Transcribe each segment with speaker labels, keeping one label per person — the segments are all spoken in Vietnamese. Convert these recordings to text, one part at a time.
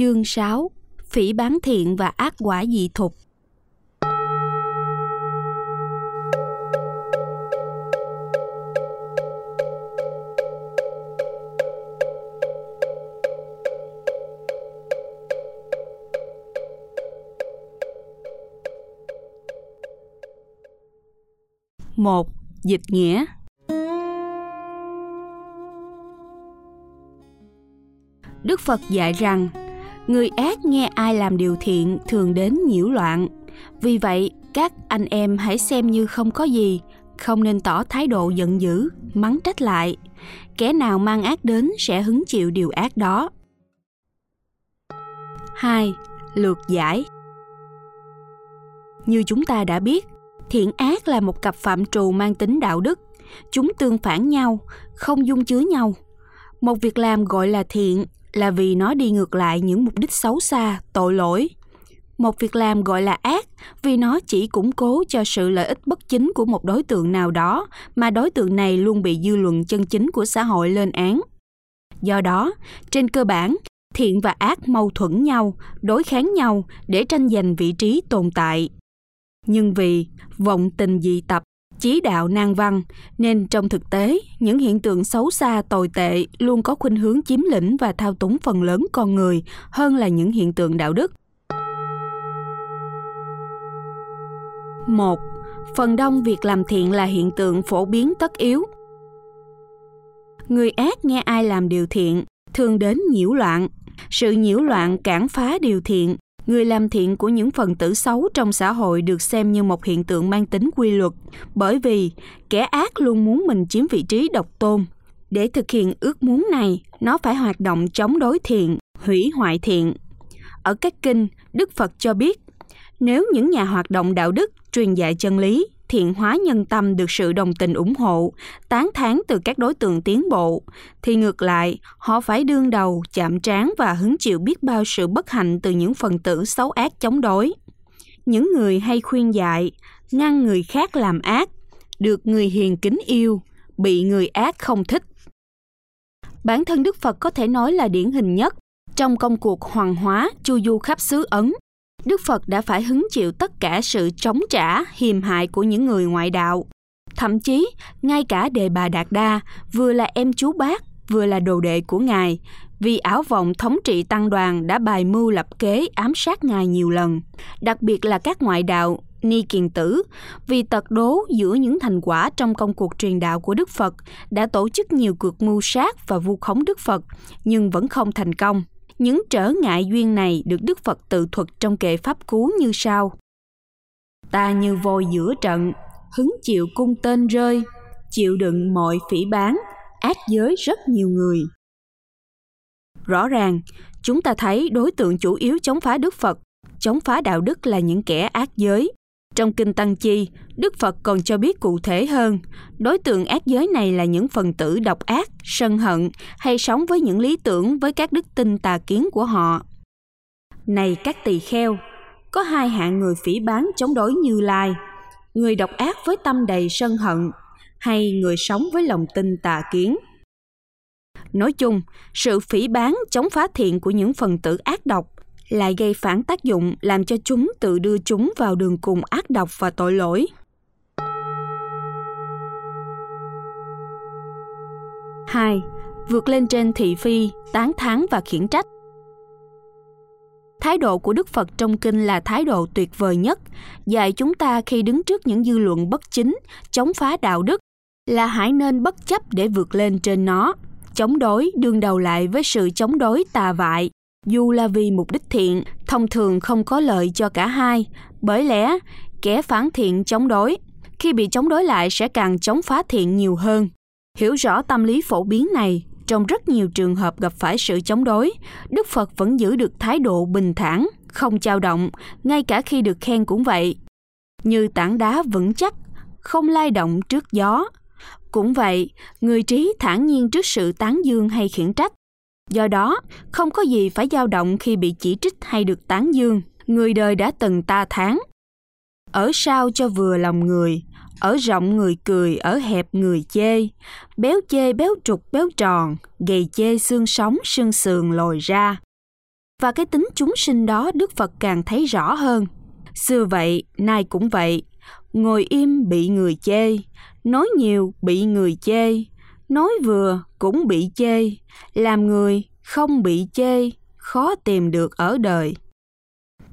Speaker 1: Chương 6 Phỉ bán thiện và ác quả dị thục. Một, Dịch nghĩa. Đức Phật dạy rằng người ác nghe ai làm điều thiện thường đến nhiễu loạn vì vậy các anh em hãy xem như không có gì không nên tỏ thái độ giận dữ mắng trách lại kẻ nào mang ác đến sẽ hứng chịu điều ác đó 2. lượt giải Như chúng ta đã biết, thiện ác là một cặp phạm trù mang tính đạo đức. Chúng tương phản nhau, không dung chứa nhau. Một việc làm gọi là thiện là vì nó đi ngược lại những mục đích xấu xa, tội lỗi. Một việc làm gọi là ác vì nó chỉ củng cố cho sự lợi ích bất chính của một đối tượng nào đó mà đối tượng này luôn bị dư luận chân chính của xã hội lên án. Do đó, trên cơ bản, thiện và ác mâu thuẫn nhau, đối kháng nhau để tranh giành vị trí tồn tại. Nhưng vì vọng tình dị tập chí đạo nan văn, nên trong thực tế, những hiện tượng xấu xa, tồi tệ luôn có khuynh hướng chiếm lĩnh và thao túng phần lớn con người hơn là những hiện tượng đạo đức. Một, phần đông việc làm thiện là hiện tượng phổ biến tất yếu. Người ác nghe ai làm điều thiện, thường đến nhiễu loạn. Sự nhiễu loạn cản phá điều thiện người làm thiện của những phần tử xấu trong xã hội được xem như một hiện tượng mang tính quy luật, bởi vì kẻ ác luôn muốn mình chiếm vị trí độc tôn. Để thực hiện ước muốn này, nó phải hoạt động chống đối thiện, hủy hoại thiện. Ở các kinh, đức phật cho biết, nếu những nhà hoạt động đạo đức truyền dạy chân lý thiện hóa nhân tâm được sự đồng tình ủng hộ, tán thán từ các đối tượng tiến bộ, thì ngược lại, họ phải đương đầu, chạm trán và hứng chịu biết bao sự bất hạnh từ những phần tử xấu ác chống đối. Những người hay khuyên dạy, ngăn người khác làm ác, được người hiền kính yêu, bị người ác không thích. Bản thân Đức Phật có thể nói là điển hình nhất trong công cuộc hoàng hóa chu du khắp xứ Ấn Đức Phật đã phải hứng chịu tất cả sự chống trả, hiềm hại của những người ngoại đạo. Thậm chí, ngay cả Đề Bà Đạt Đa, vừa là em chú bác, vừa là đồ đệ của Ngài, vì ảo vọng thống trị tăng đoàn đã bài mưu lập kế ám sát Ngài nhiều lần. Đặc biệt là các ngoại đạo, Ni Kiền Tử, vì tật đố giữa những thành quả trong công cuộc truyền đạo của Đức Phật, đã tổ chức nhiều cuộc mưu sát và vu khống Đức Phật, nhưng vẫn không thành công. Những trở ngại duyên này được Đức Phật tự thuật trong kệ Pháp Cú như sau. Ta như voi giữa trận, hứng chịu cung tên rơi, chịu đựng mọi phỉ bán, ác giới rất nhiều người. Rõ ràng, chúng ta thấy đối tượng chủ yếu chống phá Đức Phật, chống phá đạo đức là những kẻ ác giới, trong Kinh Tăng Chi, Đức Phật còn cho biết cụ thể hơn, đối tượng ác giới này là những phần tử độc ác, sân hận hay sống với những lý tưởng với các đức tin tà kiến của họ. Này các tỳ kheo, có hai hạng người phỉ bán chống đối Như Lai, người độc ác với tâm đầy sân hận hay người sống với lòng tin tà kiến. Nói chung, sự phỉ bán chống phá thiện của những phần tử ác độc lại gây phản tác dụng làm cho chúng tự đưa chúng vào đường cùng ác độc và tội lỗi. Hai, vượt lên trên thị phi, tán thán và khiển trách. Thái độ của Đức Phật trong kinh là thái độ tuyệt vời nhất, dạy chúng ta khi đứng trước những dư luận bất chính, chống phá đạo đức, là hãy nên bất chấp để vượt lên trên nó, chống đối đương đầu lại với sự chống đối tà vại, dù là vì mục đích thiện, thông thường không có lợi cho cả hai. Bởi lẽ, kẻ phản thiện chống đối, khi bị chống đối lại sẽ càng chống phá thiện nhiều hơn. Hiểu rõ tâm lý phổ biến này, trong rất nhiều trường hợp gặp phải sự chống đối, đức phật vẫn giữ được thái độ bình thản, không chao động, ngay cả khi được khen cũng vậy. Như tảng đá vững chắc, không lay động trước gió. Cũng vậy, người trí thản nhiên trước sự tán dương hay khiển trách Do đó, không có gì phải dao động khi bị chỉ trích hay được tán dương. Người đời đã từng ta tháng. Ở sao cho vừa lòng người, ở rộng người cười, ở hẹp người chê. Béo chê béo trục béo tròn, gầy chê xương sống xương sườn lồi ra. và cái tính chúng sinh đó Đức Phật càng thấy rõ hơn. Xưa vậy, nay cũng vậy. Ngồi im bị người chê, nói nhiều bị người chê, nói vừa cũng bị chê, làm người không bị chê, khó tìm được ở đời.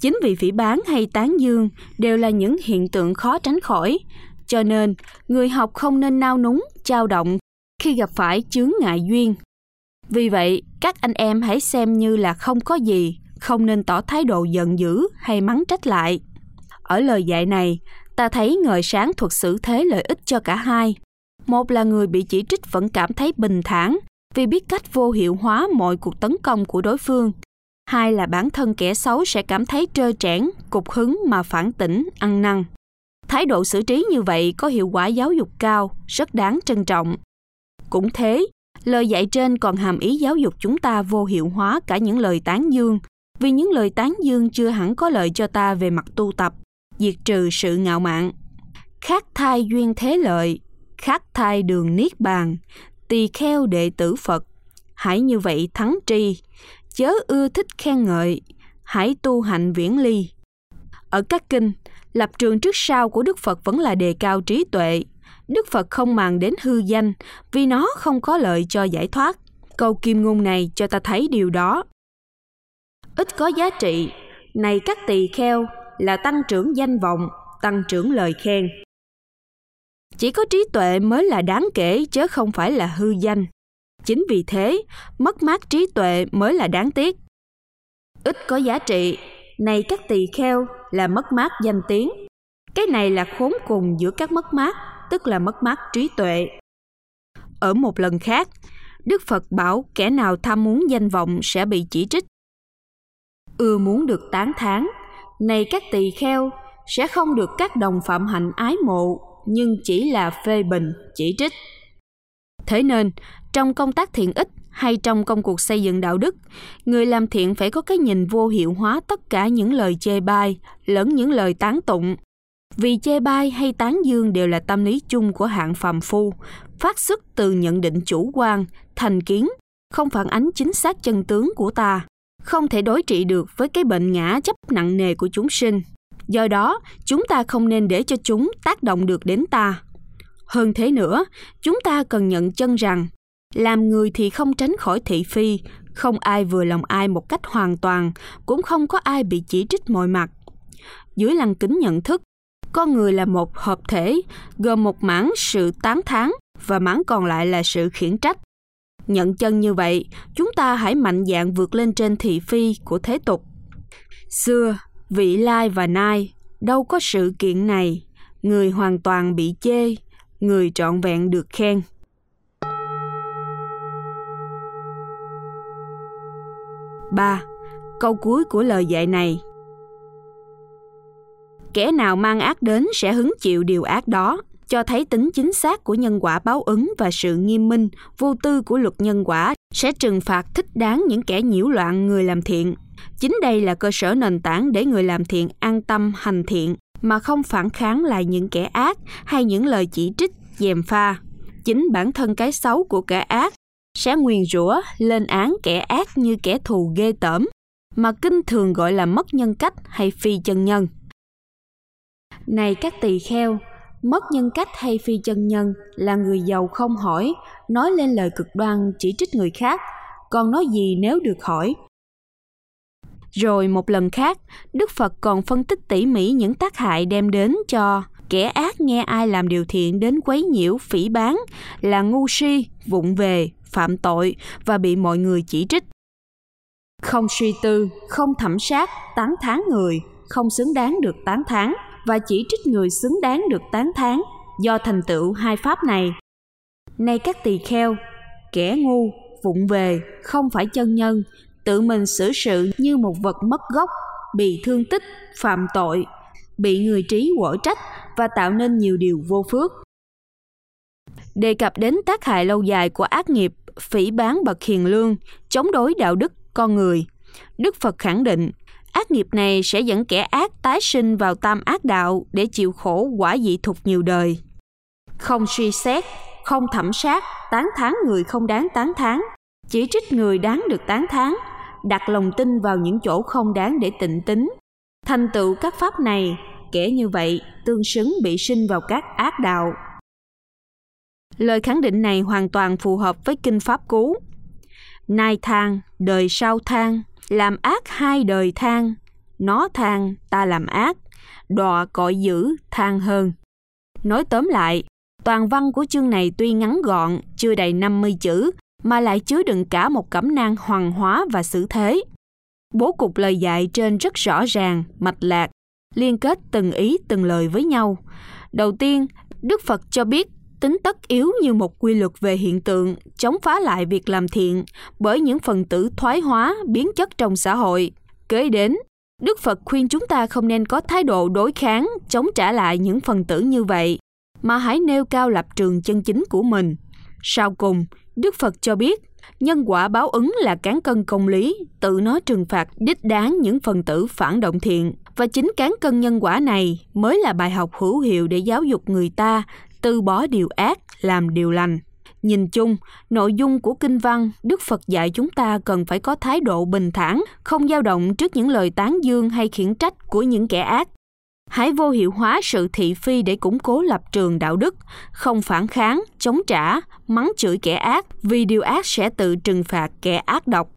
Speaker 1: Chính vì phỉ bán hay tán dương đều là những hiện tượng khó tránh khỏi, cho nên người học không nên nao núng, trao động khi gặp phải chướng ngại duyên. Vì vậy, các anh em hãy xem như là không có gì, không nên tỏ thái độ giận dữ hay mắng trách lại. Ở lời dạy này, ta thấy ngời sáng thuật xử thế lợi ích cho cả hai. Một là người bị chỉ trích vẫn cảm thấy bình thản vì biết cách vô hiệu hóa mọi cuộc tấn công của đối phương. Hai là bản thân kẻ xấu sẽ cảm thấy trơ trẽn, cục hứng mà phản tỉnh, ăn năn. Thái độ xử trí như vậy có hiệu quả giáo dục cao, rất đáng trân trọng. Cũng thế, lời dạy trên còn hàm ý giáo dục chúng ta vô hiệu hóa cả những lời tán dương, vì những lời tán dương chưa hẳn có lợi cho ta về mặt tu tập, diệt trừ sự ngạo mạn. Khác thai duyên thế lợi, khắc thai đường niết bàn, tỳ kheo đệ tử Phật. Hãy như vậy thắng tri, chớ ưa thích khen ngợi, hãy tu hạnh viễn ly. Ở các kinh, lập trường trước sau của Đức Phật vẫn là đề cao trí tuệ. Đức Phật không màng đến hư danh vì nó không có lợi cho giải thoát. Câu kim ngôn này cho ta thấy điều đó. Ít có giá trị, này các tỳ kheo là tăng trưởng danh vọng, tăng trưởng lời khen. Chỉ có trí tuệ mới là đáng kể chứ không phải là hư danh. Chính vì thế, mất mát trí tuệ mới là đáng tiếc. Ít có giá trị, này các tỳ kheo là mất mát danh tiếng. Cái này là khốn cùng giữa các mất mát, tức là mất mát trí tuệ. Ở một lần khác, Đức Phật bảo kẻ nào tham muốn danh vọng sẽ bị chỉ trích. Ưa muốn được tán thán, này các tỳ kheo sẽ không được các đồng phạm hạnh ái mộ, nhưng chỉ là phê bình, chỉ trích. Thế nên, trong công tác thiện ích hay trong công cuộc xây dựng đạo đức, người làm thiện phải có cái nhìn vô hiệu hóa tất cả những lời chê bai lẫn những lời tán tụng. Vì chê bai hay tán dương đều là tâm lý chung của hạng phàm phu, phát xuất từ nhận định chủ quan, thành kiến, không phản ánh chính xác chân tướng của ta, không thể đối trị được với cái bệnh ngã chấp nặng nề của chúng sinh. Do đó, chúng ta không nên để cho chúng tác động được đến ta. Hơn thế nữa, chúng ta cần nhận chân rằng làm người thì không tránh khỏi thị phi, không ai vừa lòng ai một cách hoàn toàn, cũng không có ai bị chỉ trích mọi mặt. Dưới lăng kính nhận thức, con người là một hợp thể, gồm một mảng sự tán thán và mảng còn lại là sự khiển trách. Nhận chân như vậy, chúng ta hãy mạnh dạn vượt lên trên thị phi của thế tục. Xưa, vị lai và nai, đâu có sự kiện này, người hoàn toàn bị chê, người trọn vẹn được khen. ba Câu cuối của lời dạy này Kẻ nào mang ác đến sẽ hứng chịu điều ác đó, cho thấy tính chính xác của nhân quả báo ứng và sự nghiêm minh, vô tư của luật nhân quả sẽ trừng phạt thích đáng những kẻ nhiễu loạn người làm thiện. Chính đây là cơ sở nền tảng để người làm thiện an tâm hành thiện mà không phản kháng lại những kẻ ác hay những lời chỉ trích, dèm pha. Chính bản thân cái xấu của kẻ ác sẽ nguyền rủa lên án kẻ ác như kẻ thù ghê tởm mà kinh thường gọi là mất nhân cách hay phi chân nhân. Này các tỳ kheo, mất nhân cách hay phi chân nhân là người giàu không hỏi, nói lên lời cực đoan chỉ trích người khác, còn nói gì nếu được hỏi. Rồi một lần khác, Đức Phật còn phân tích tỉ mỉ những tác hại đem đến cho kẻ ác nghe ai làm điều thiện đến quấy nhiễu, phỉ bán, là ngu si, vụng về, phạm tội và bị mọi người chỉ trích. Không suy tư, không thẩm sát, tán thán người, không xứng đáng được tán thán và chỉ trích người xứng đáng được tán thán do thành tựu hai pháp này. nay các tỳ kheo, kẻ ngu, vụng về, không phải chân nhân, tự mình xử sự như một vật mất gốc, bị thương tích, phạm tội, bị người trí quở trách và tạo nên nhiều điều vô phước. Đề cập đến tác hại lâu dài của ác nghiệp, phỉ bán bậc hiền lương, chống đối đạo đức con người. Đức Phật khẳng định, ác nghiệp này sẽ dẫn kẻ ác tái sinh vào tam ác đạo để chịu khổ quả dị thục nhiều đời. Không suy xét, không thẩm sát, tán thán người không đáng tán thán, chỉ trích người đáng được tán thán, đặt lòng tin vào những chỗ không đáng để tịnh tính. Thành tựu các pháp này, kẻ như vậy tương xứng bị sinh vào các ác đạo. Lời khẳng định này hoàn toàn phù hợp với kinh pháp cú. nay thang, đời sau thang, làm ác hai đời thang, nó thang, ta làm ác, đọa cõi dữ, thang hơn. Nói tóm lại, toàn văn của chương này tuy ngắn gọn, chưa đầy 50 chữ, mà lại chứa đựng cả một cẩm nang hoàng hóa và xử thế. Bố cục lời dạy trên rất rõ ràng, mạch lạc, liên kết từng ý từng lời với nhau. Đầu tiên, Đức Phật cho biết tính tất yếu như một quy luật về hiện tượng, chống phá lại việc làm thiện bởi những phần tử thoái hóa, biến chất trong xã hội. Kế đến, Đức Phật khuyên chúng ta không nên có thái độ đối kháng, chống trả lại những phần tử như vậy, mà hãy nêu cao lập trường chân chính của mình. Sau cùng, Đức Phật cho biết, nhân quả báo ứng là cán cân công lý, tự nó trừng phạt đích đáng những phần tử phản động thiện. Và chính cán cân nhân quả này mới là bài học hữu hiệu để giáo dục người ta từ bỏ điều ác, làm điều lành. Nhìn chung, nội dung của kinh văn, Đức Phật dạy chúng ta cần phải có thái độ bình thản, không dao động trước những lời tán dương hay khiển trách của những kẻ ác. Hãy vô hiệu hóa sự thị phi để củng cố lập trường đạo đức, không phản kháng, chống trả, mắng chửi kẻ ác vì điều ác sẽ tự trừng phạt kẻ ác độc.